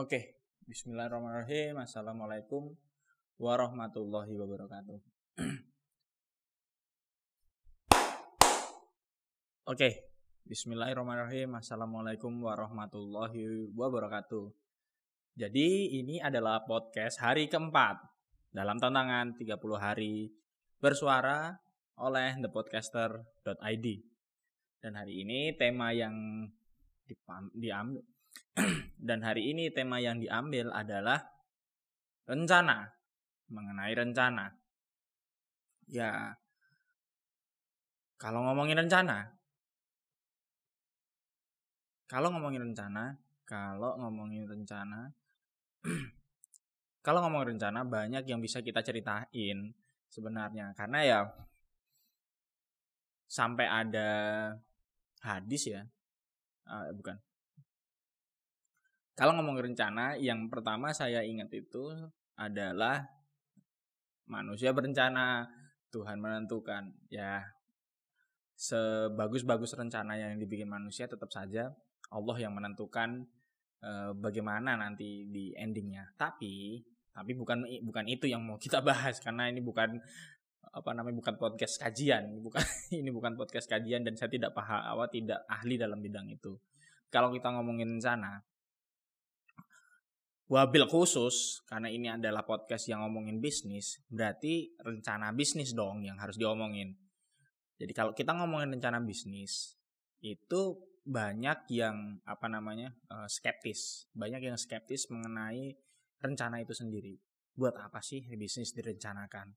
Oke, Bismillahirrahmanirrahim. Assalamualaikum warahmatullahi wabarakatuh. Oke, Bismillahirrahmanirrahim. Assalamualaikum warahmatullahi wabarakatuh. Jadi ini adalah podcast hari keempat dalam tantangan 30 hari bersuara oleh thepodcaster.id. Dan hari ini tema yang diambil Dan hari ini tema yang diambil adalah rencana, mengenai rencana. Ya, kalau ngomongin rencana, kalau ngomongin rencana, kalau ngomongin rencana, kalau ngomongin rencana banyak yang bisa kita ceritain sebenarnya. Karena ya sampai ada hadis ya. Uh, bukan kalau ngomong rencana, yang pertama saya ingat itu adalah manusia berencana, Tuhan menentukan. Ya, sebagus-bagus rencana yang dibikin manusia tetap saja Allah yang menentukan e, bagaimana nanti di endingnya. Tapi, tapi bukan bukan itu yang mau kita bahas karena ini bukan apa namanya bukan podcast kajian, bukan ini bukan podcast kajian dan saya tidak paham awal tidak ahli dalam bidang itu. Kalau kita ngomongin rencana, wabil khusus karena ini adalah podcast yang ngomongin bisnis berarti rencana bisnis dong yang harus diomongin. Jadi kalau kita ngomongin rencana bisnis itu banyak yang apa namanya uh, skeptis. Banyak yang skeptis mengenai rencana itu sendiri. Buat apa sih bisnis direncanakan?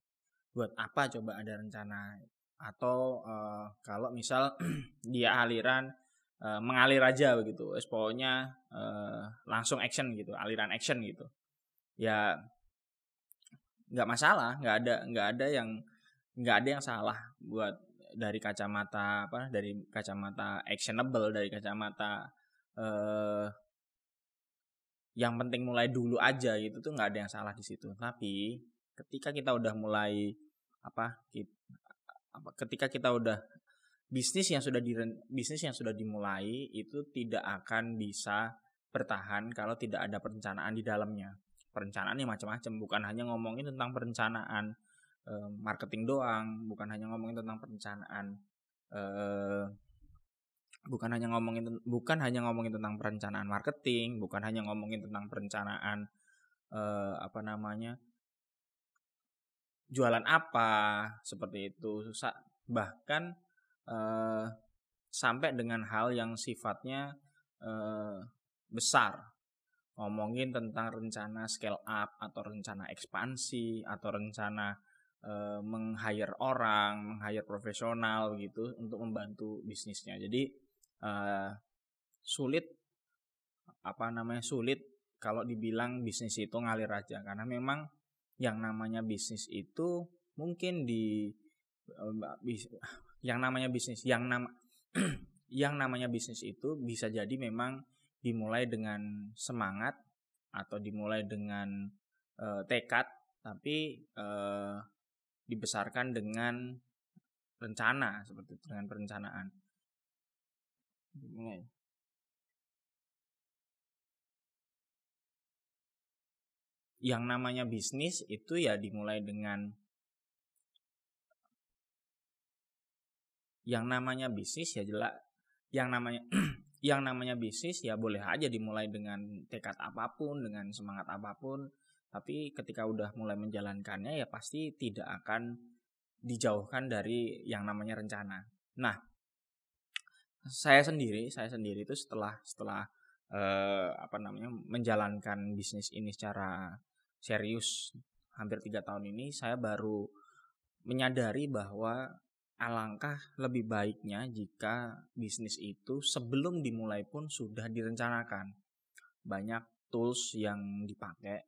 Buat apa coba ada rencana? Atau uh, kalau misal dia aliran uh, mengalir aja begitu. Pokoknya uh, langsung action gitu aliran action gitu. Ya nggak masalah nggak ada nggak ada yang nggak ada yang salah buat dari kacamata apa dari kacamata actionable dari kacamata uh, yang penting mulai dulu aja gitu tuh nggak ada yang salah di situ. Tapi ketika kita udah mulai apa ketika kita udah bisnis yang sudah di bisnis yang sudah dimulai itu tidak akan bisa bertahan kalau tidak ada perencanaan di dalamnya. Perencanaan yang macam-macam, bukan hanya ngomongin tentang perencanaan eh, marketing doang, bukan hanya ngomongin tentang perencanaan eh, bukan hanya ngomongin bukan hanya ngomongin tentang perencanaan marketing, bukan hanya ngomongin tentang perencanaan eh, apa namanya jualan apa seperti itu. Bahkan uh, sampai dengan hal yang sifatnya uh, besar ngomongin tentang rencana scale up atau rencana ekspansi atau rencana uh, meng-hire orang, meng-hire profesional gitu untuk membantu bisnisnya. Jadi sulit apa namanya sulit kalau dibilang bisnis itu ngalir aja karena memang yang namanya bisnis itu mungkin di yang namanya bisnis yang nama yang namanya bisnis itu bisa jadi memang dimulai dengan semangat atau dimulai dengan uh, tekad tapi uh, dibesarkan dengan rencana seperti itu dengan perencanaan. Yang namanya bisnis itu ya dimulai dengan yang namanya bisnis ya jelas yang namanya yang namanya bisnis ya boleh aja dimulai dengan tekad apa pun dengan semangat apa pun. Tapi ketika udah mulai menjalankannya ya pasti tidak akan dijauhkan dari yang namanya rencana. Nah saya sendiri saya sendiri itu setelah setelah eh, apa namanya menjalankan bisnis ini secara serius hampir tiga tahun ini saya baru menyadari bahwa alangkah lebih baiknya jika bisnis itu sebelum dimulai pun sudah direncanakan. Banyak tools yang dipakai,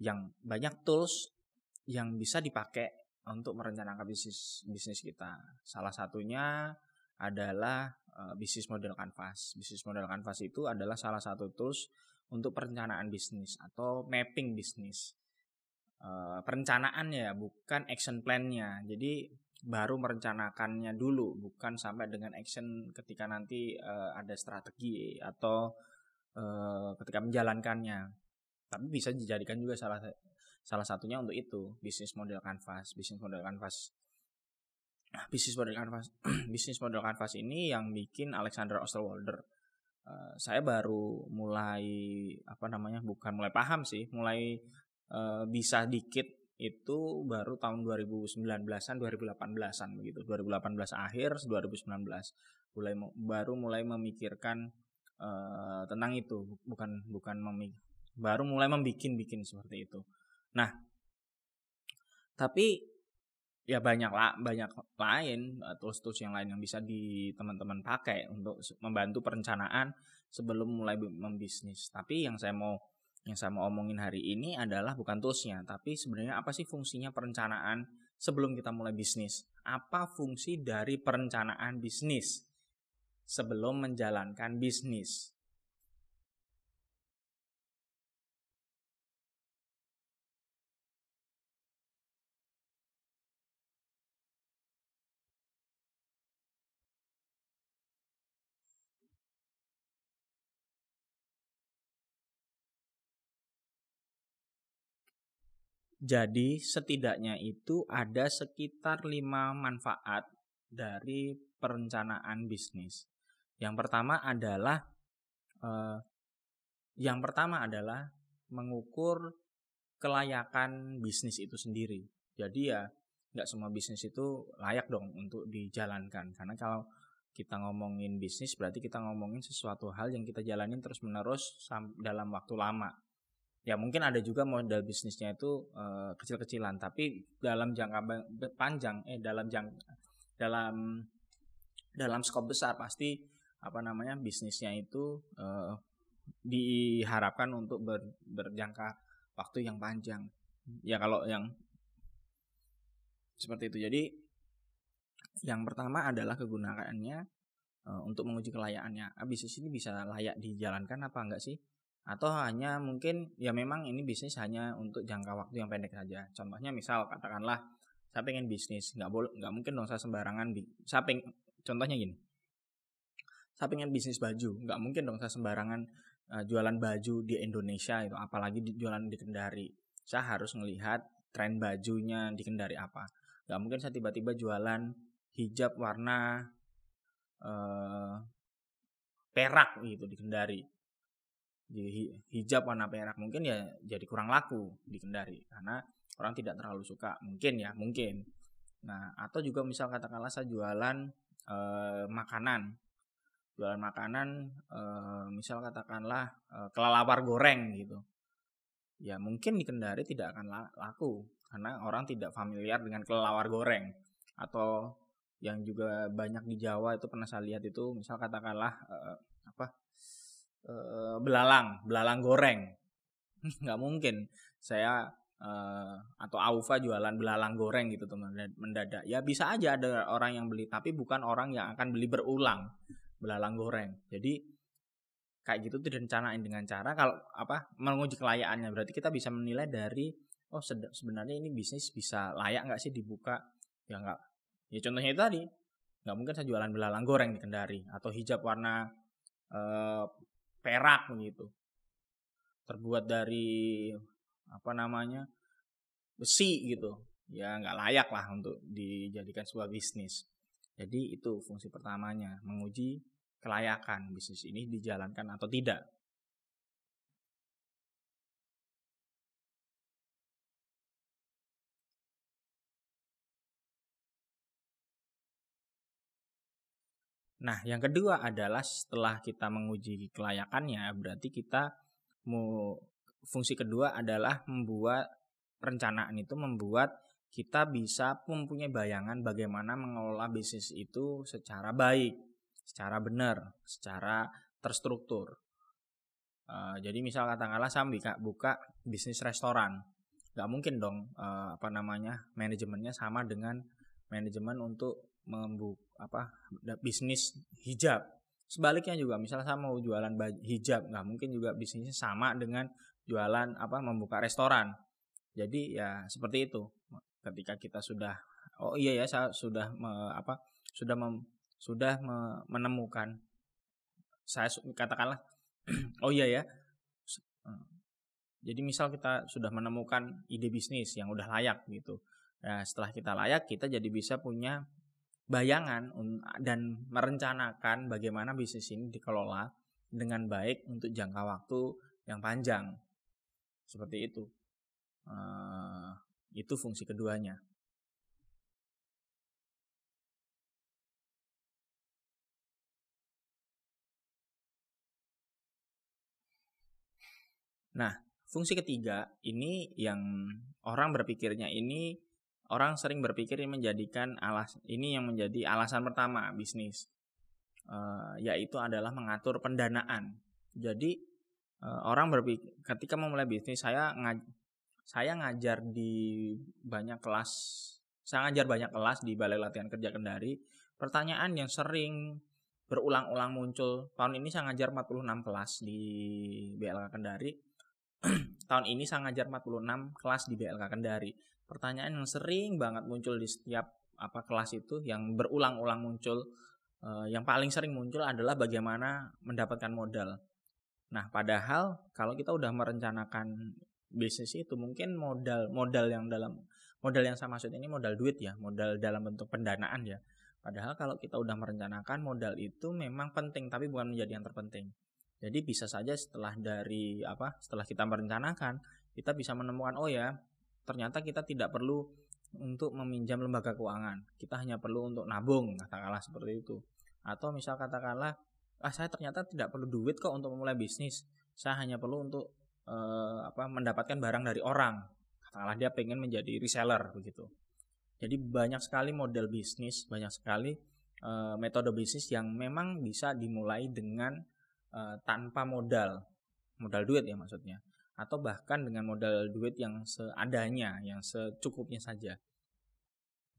yang banyak tools yang bisa dipakai untuk merencanakan bisnis bisnis kita. Salah satunya adalah uh, bisnis model canvas. Bisnis model canvas itu adalah salah satu tools untuk perencanaan bisnis atau mapping bisnis. Uh, perencanaan ya, bukan action plan-nya. Jadi baru merencanakannya dulu bukan sampai dengan action ketika nanti uh, ada strategi atau uh, ketika menjalankannya. Tapi bisa dijadikan juga salah salah satunya untuk itu bisnis model canvas bisnis model canvas nah, bisnis model canvas bisnis model canvas ini yang bikin Alexander Osterwalder uh, saya baru mulai apa namanya bukan mulai paham sih mulai uh, bisa dikit itu baru tahun 2019-an 2018-an begitu. 2018 akhir 2019 mulai baru mulai memikirkan uh, tentang itu. Bukan bukan memik baru mulai membikin bikin seperti itu. Nah tapi ya banyak lah banyak lain eh, tools-tools yang lain yang bisa di teman-teman pakai untuk membantu perencanaan sebelum mulai membisnis. Tapi yang saya mau yang saya mau omongin hari ini adalah bukan toolsnya, tapi sebenarnya apa sih fungsinya perencanaan sebelum kita mulai bisnis? Apa fungsi dari perencanaan bisnis sebelum menjalankan bisnis? Jadi setidaknya itu ada sekitar lima manfaat dari perencanaan bisnis. Yang pertama adalah eh, yang pertama adalah mengukur kelayakan bisnis itu sendiri. Jadi ya nggak semua bisnis itu layak dong untuk dijalankan. Karena kalau kita ngomongin bisnis berarti kita ngomongin sesuatu hal yang kita jalanin terus menerus dalam waktu lama ya mungkin ada juga modal bisnisnya itu uh, kecil-kecilan tapi dalam jangka panjang eh dalam jang dalam dalam skop besar pasti apa namanya bisnisnya itu uh, diharapkan untuk ber, berjangka waktu yang panjang. Ya kalau yang seperti itu. Jadi yang pertama adalah kegunaannya uh, untuk menguji kelayakannya ah, bisnis ini bisa layak dijalankan apa enggak sih atau hanya mungkin ya memang ini bisnis hanya untuk jangka waktu yang pendek saja. Contohnya misal katakanlah saya pengen bisnis, nggak boleh nggak mungkin dong saya sembarangan saya peng, contohnya gini. Saya pengen bisnis baju, nggak mungkin dong saya sembarangan uh, jualan baju di Indonesia itu apalagi di, jualan di Kendari. Saya harus melihat tren bajunya di Kendari apa. Nggak mungkin saya tiba-tiba jualan hijab warna uh, perak gitu di Kendari di hijab warna perak mungkin ya jadi kurang laku di Kendari karena orang tidak terlalu suka. Mungkin ya mungkin. Nah atau juga misal katakanlah saya jualan eh, makanan. Jualan makanan eh, misal katakanlah eh, kelelawar goreng gitu. Ya mungkin di Kendari tidak akan laku karena orang tidak familiar dengan kelelawar goreng. Atau yang juga banyak di Jawa itu pernah saya lihat itu misal katakanlah eh, apa uh, belalang, belalang goreng. nggak mungkin saya uh, atau Aufa jualan belalang goreng gitu teman mendadak. Ya bisa aja ada orang yang beli, tapi bukan orang yang akan beli berulang belalang goreng. Jadi kayak gitu tuh direncanain dengan cara kalau apa menguji kelayakannya berarti kita bisa menilai dari oh sebenarnya ini bisnis bisa layak nggak sih dibuka ya nggak ya contohnya itu tadi nggak mungkin saya jualan belalang goreng di Kendari atau hijab warna eh, perak gitu. Terbuat dari apa namanya besi gitu. Ya nggak layak lah untuk dijadikan sebuah bisnis. Jadi itu fungsi pertamanya menguji kelayakan bisnis ini dijalankan atau tidak Nah, yang kedua adalah setelah kita menguji kelayakannya, berarti kita mau fungsi kedua adalah membuat perencanaan itu membuat kita bisa mempunyai bayangan bagaimana mengelola bisnis itu secara baik, secara benar, secara terstruktur. Uh, jadi misal katakanlah saya buka, bisnis restoran, nggak mungkin dong uh, apa namanya manajemennya sama dengan manajemen untuk membuka apa bisnis hijab sebaliknya juga misalnya saya mau jualan hijab nggak mungkin juga bisnisnya sama dengan jualan apa membuka restoran jadi ya seperti itu ketika kita sudah oh iya ya saya sudah me, apa sudah mem, sudah me, menemukan saya katakanlah oh iya ya. Eh, jadi misal kita sudah menemukan ide bisnis yang udah layak gitu. Nah, setelah kita layak, kita jadi bisa punya bayangan dan merencanakan bagaimana bisnis ini dikelola dengan baik untuk jangka waktu yang panjang. Seperti itu. Uh, itu fungsi keduanya. Nah, fungsi ketiga ini yang orang berpikirnya ini orang sering berpikir ini menjadikan alas ini yang menjadi alasan pertama bisnis uh, yaitu adalah mengatur pendanaan. Jadi uh, orang berpikir ketika memulai bisnis saya ngaj saya ngajar di banyak kelas saya ngajar banyak kelas di Balai Latihan Kerja Kendari. Pertanyaan yang sering berulang-ulang muncul tahun ini saya ngajar 46 kelas di BLK Kendari tahun ini saya ngajar 46 kelas di BLK Kendari. Pertanyaan yang sering banget muncul di setiap apa kelas itu yang berulang-ulang muncul eh, yang paling sering muncul adalah bagaimana mendapatkan modal. Nah, padahal kalau kita udah merencanakan bisnis itu mungkin modal modal yang dalam modal yang saya maksud ini modal duit ya, modal dalam bentuk pendanaan ya. Padahal kalau kita udah merencanakan modal itu memang penting tapi bukan menjadi yang terpenting. Jadi bisa saja setelah dari apa? Setelah kita merencanakan, kita bisa menemukan oh ya, ternyata kita tidak perlu untuk meminjam lembaga keuangan. Kita hanya perlu untuk nabung, katakanlah seperti itu. Atau misal katakanlah, ah saya ternyata tidak perlu duit kok untuk memulai bisnis. Saya hanya perlu untuk eh, apa mendapatkan barang dari orang. Katakanlah dia pengen menjadi reseller begitu. Jadi banyak sekali model bisnis, banyak sekali eh, metode bisnis yang memang bisa dimulai dengan uh, tanpa modal modal duit ya maksudnya atau bahkan dengan modal duit yang seadanya yang secukupnya saja.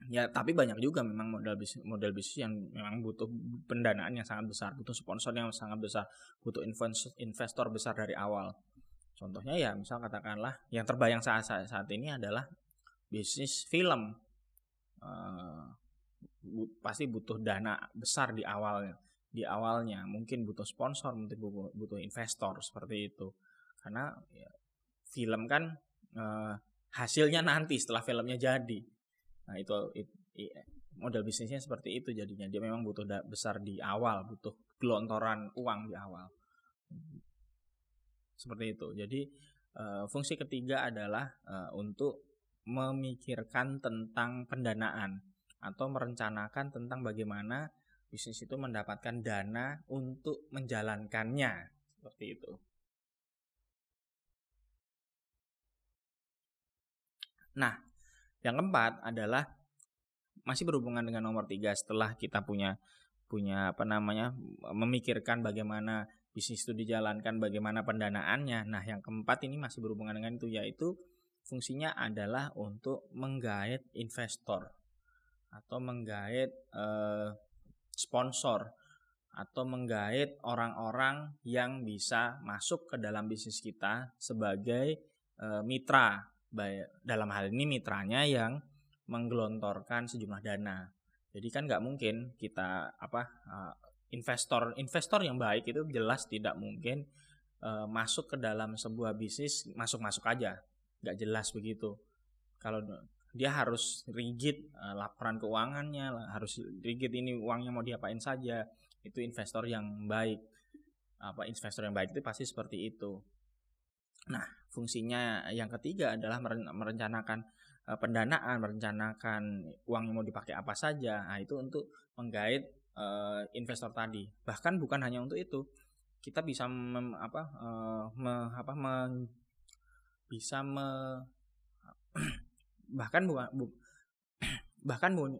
Ya tapi banyak juga memang modal bisnis model bisnis yang memang butuh pendanaan yang sangat besar butuh sponsor yang sangat besar butuh investor besar dari awal. Contohnya ya misal katakanlah yang terbayang saat saat, saat ini adalah bisnis film. Uh, bu, pasti butuh dana besar di awalnya di awalnya. Mungkin butuh sponsor mungkin butuh investor seperti itu karena ya, film kan eh, hasilnya nanti setelah filmnya jadi. Nah itu, itu model bisnisnya seperti itu jadinya. Dia memang butuh besar di awal butuh gelontoran uang di awal. Seperti itu. Jadi eh, fungsi ketiga adalah eh, untuk memikirkan tentang pendanaan atau merencanakan tentang bagaimana bisnis itu mendapatkan dana untuk menjalankannya. Seperti itu. Nah, yang keempat adalah masih berhubungan dengan nomor tiga setelah kita punya punya apa namanya memikirkan bagaimana bisnis itu dijalankan, bagaimana pendanaannya. Nah, yang keempat ini masih berhubungan dengan itu yaitu fungsinya adalah untuk menggait investor atau menggait eh, sponsor atau menggait orang-orang yang bisa masuk ke dalam bisnis kita sebagai e, mitra. Dalam hal ini mitranya yang menggelontorkan sejumlah dana. Jadi kan nggak mungkin kita apa uh, investor investor yang baik itu jelas tidak mungkin uh, masuk ke dalam sebuah bisnis masuk masuk aja, nggak jelas begitu. Kalau dia harus rigid uh, laporan keuangannya harus rigid ini uangnya mau diapain saja itu investor yang baik apa investor yang baik itu pasti seperti itu nah fungsinya yang ketiga adalah merencanakan uh, pendanaan merencanakan uang yang mau dipakai apa saja. Nah itu untuk menggait uh, investor tadi. Bahkan bukan hanya untuk itu. Kita bisa mem, apa uh, me, apa me, bisa me bahkan bukan bu, bahkan bu,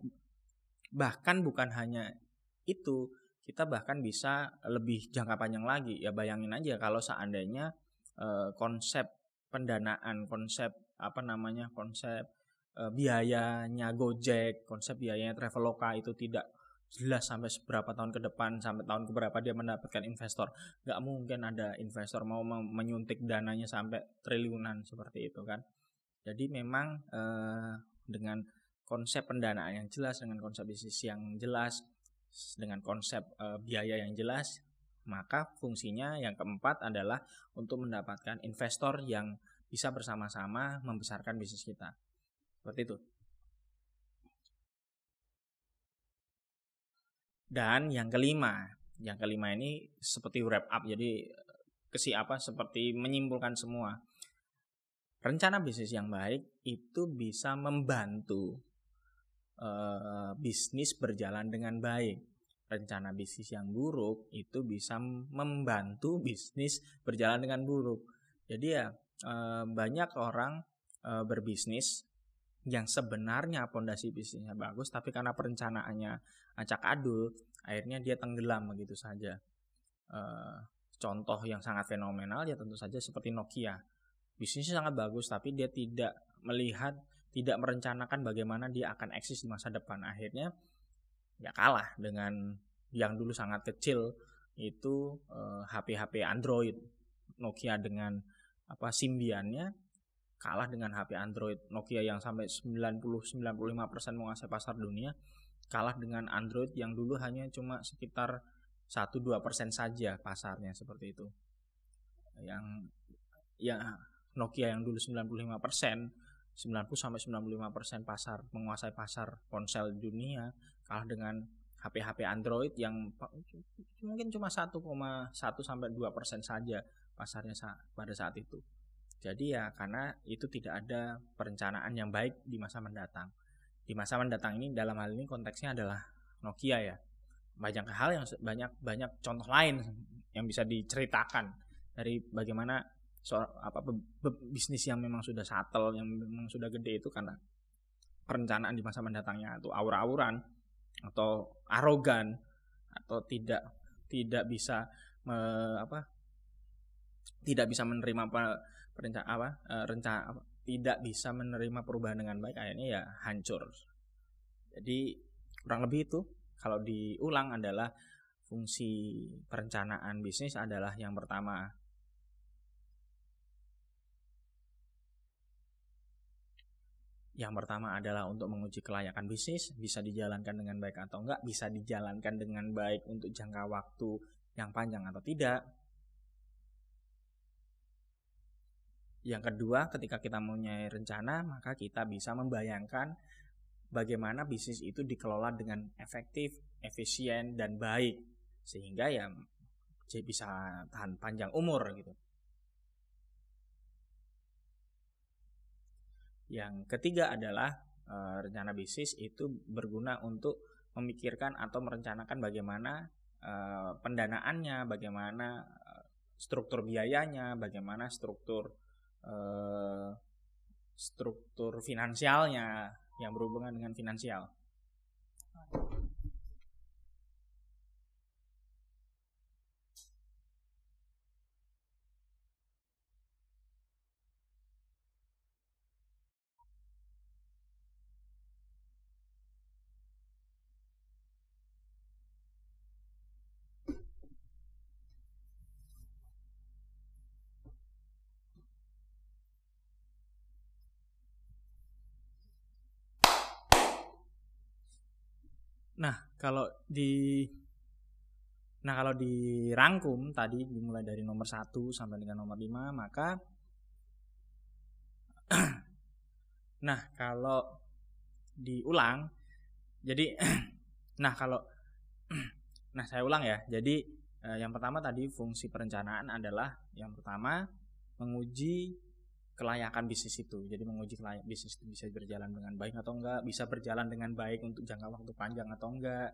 bahkan bukan hanya itu kita bahkan bisa lebih jangka panjang lagi. Ya bayangin aja kalau seandainya e, konsep pendanaan konsep apa namanya konsep e, biayanya Gojek konsep biayanya Traveloka itu tidak jelas sampai seberapa tahun ke depan sampai tahun keberapa dia mendapatkan investor. Nggak mungkin ada investor mau menyuntik dananya sampai triliunan seperti itu kan. Jadi memang eh, dengan konsep pendanaan yang jelas, dengan konsep bisnis yang jelas, dengan konsep eh, biaya yang jelas, Maka fungsinya yang keempat adalah untuk mendapatkan investor yang bisa bersama-sama membesarkan bisnis kita. Seperti itu. Dan yang kelima, yang kelima ini seperti wrap up. Jadi kesi apa seperti menyimpulkan semua. Rencana bisnis yang baik itu bisa membantu uh, bisnis berjalan dengan baik rencana bisnis yang buruk itu bisa membantu bisnis berjalan dengan buruk. Jadi ya eh, banyak orang eh, berbisnis yang sebenarnya pondasi bisnisnya bagus tapi karena perencanaannya acak adul akhirnya dia tenggelam begitu saja. Eh, contoh yang sangat fenomenal ya tentu saja seperti Nokia. Bisnisnya sangat bagus tapi dia tidak melihat tidak merencanakan bagaimana dia akan eksis di masa depan. Akhirnya ya kalah dengan yang dulu sangat kecil itu eh, HP-HP Android. Nokia dengan apa Symbiannya kalah dengan HP Android. Nokia yang sampai 90-95% menguasai pasar dunia kalah dengan Android yang dulu hanya cuma sekitar 1-2% saja pasarnya seperti itu. Yang ya Nokia yang dulu 95% 90 sampai 95% pasar menguasai pasar ponsel dunia kalah dengan HP-HP Android yang mungkin cuma 1,1 sampai 2 persen saja pasarnya pada saat itu. Jadi ya karena itu tidak ada perencanaan yang baik di masa mendatang. Di masa mendatang ini dalam hal ini konteksnya adalah Nokia ya. Banyak hal yang banyak banyak contoh lain yang bisa diceritakan dari bagaimana soal apa bisnis yang memang sudah settle yang memang sudah gede itu karena perencanaan di masa mendatangnya itu aura-auran atau arogan atau tidak tidak bisa me, apa tidak bisa menerima perencana apa e, rencana apa, tidak bisa menerima perubahan dengan baik akhirnya ya hancur. Jadi kurang lebih itu. Kalau diulang adalah fungsi perencanaan bisnis adalah yang pertama Yang pertama adalah untuk menguji kelayakan bisnis, bisa dijalankan dengan baik atau enggak, bisa dijalankan dengan baik untuk jangka waktu yang panjang atau tidak. Yang kedua, ketika kita mempunyai rencana, maka kita bisa membayangkan bagaimana bisnis itu dikelola dengan efektif, efisien, dan baik. Sehingga ya bisa tahan panjang umur gitu. Yang ketiga adalah e, rencana bisnis itu berguna untuk memikirkan atau merencanakan bagaimana e, pendanaannya, bagaimana eh, struktur biayanya, bagaimana struktur e, struktur finansialnya yang berhubungan dengan finansial. Nah, kalau di Nah, kalau dirangkum tadi dimulai dari nomor 1 sampai dengan nomor 5, maka Nah, kalau diulang jadi nah, kalau Nah, saya ulang ya. Jadi eh, yang pertama tadi fungsi perencanaan adalah yang pertama menguji kelayakan bisnis itu. Jadi menguji kelayak bisnis itu bisa berjalan dengan baik atau enggak, bisa berjalan dengan baik untuk jangka waktu panjang atau enggak.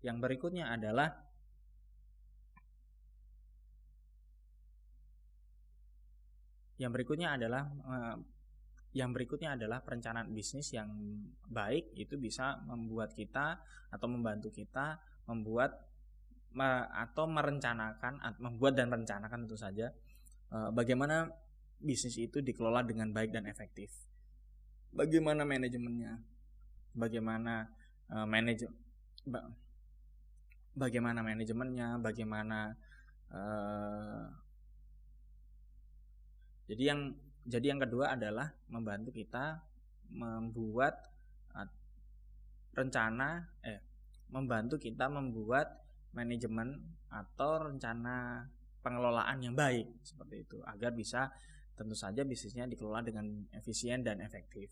Yang berikutnya adalah yang berikutnya adalah eh, yang berikutnya adalah perencanaan bisnis yang baik itu bisa membuat kita atau membantu kita membuat atau merencanakan membuat dan merencanakan tentu saja eh, bagaimana bisnis itu dikelola dengan baik dan efektif. Bagaimana manajemennya? Bagaimana uh, manajer ba bagaimana manajemennya? Bagaimana uh, jadi yang jadi yang kedua adalah membantu kita membuat uh, rencana eh membantu kita membuat manajemen atau rencana pengelolaan yang baik seperti itu agar bisa tentu saja bisnisnya dikelola dengan efisien dan efektif.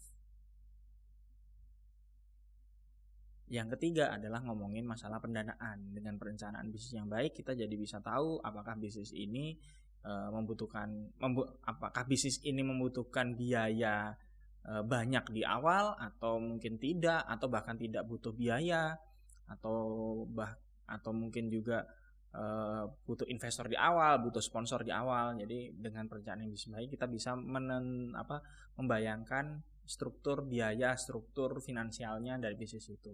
Yang ketiga adalah ngomongin masalah pendanaan. Dengan perencanaan bisnis yang baik, kita jadi bisa tahu apakah bisnis ini e, membutuhkan, membu apakah bisnis ini membutuhkan biaya e, banyak di awal atau mungkin tidak, atau bahkan tidak butuh biaya, atau bah atau mungkin juga e, butuh investor di awal, butuh sponsor di awal. Jadi dengan perencanaan bisnis baik, kita bisa menen, apa, membayangkan struktur biaya, struktur finansialnya dari bisnis itu.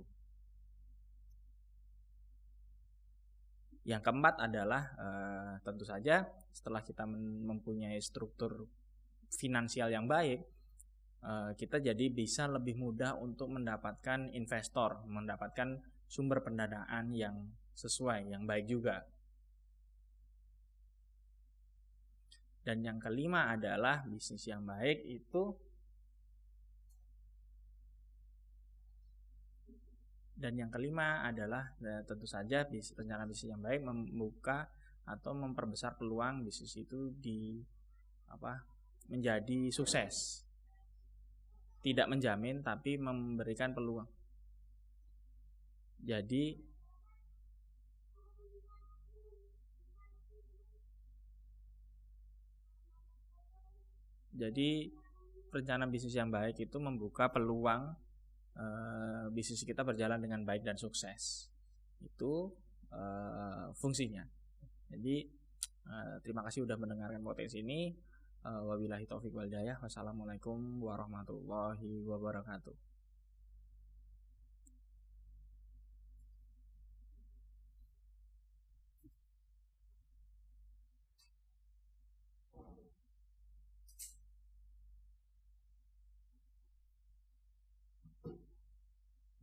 Yang keempat adalah uh, tentu saja setelah kita mempunyai struktur finansial yang baik, uh, kita jadi bisa lebih mudah untuk mendapatkan investor, mendapatkan sumber pendanaan yang sesuai, yang baik juga. Dan yang kelima adalah bisnis yang baik itu Dan yang kelima adalah ya, tentu saja rencana bisnis yang baik membuka atau memperbesar peluang bisnis itu di apa menjadi sukses. Tidak menjamin tapi memberikan peluang. Jadi Jadi rencana bisnis yang baik itu membuka peluang uh, bisnis kita berjalan dengan baik dan sukses. Itu uh, fungsinya. Jadi uh, terima kasih sudah mendengarkan potensi ini. Uh, wabillahi taufik wal Wassalamualaikum warahmatullahi wabarakatuh.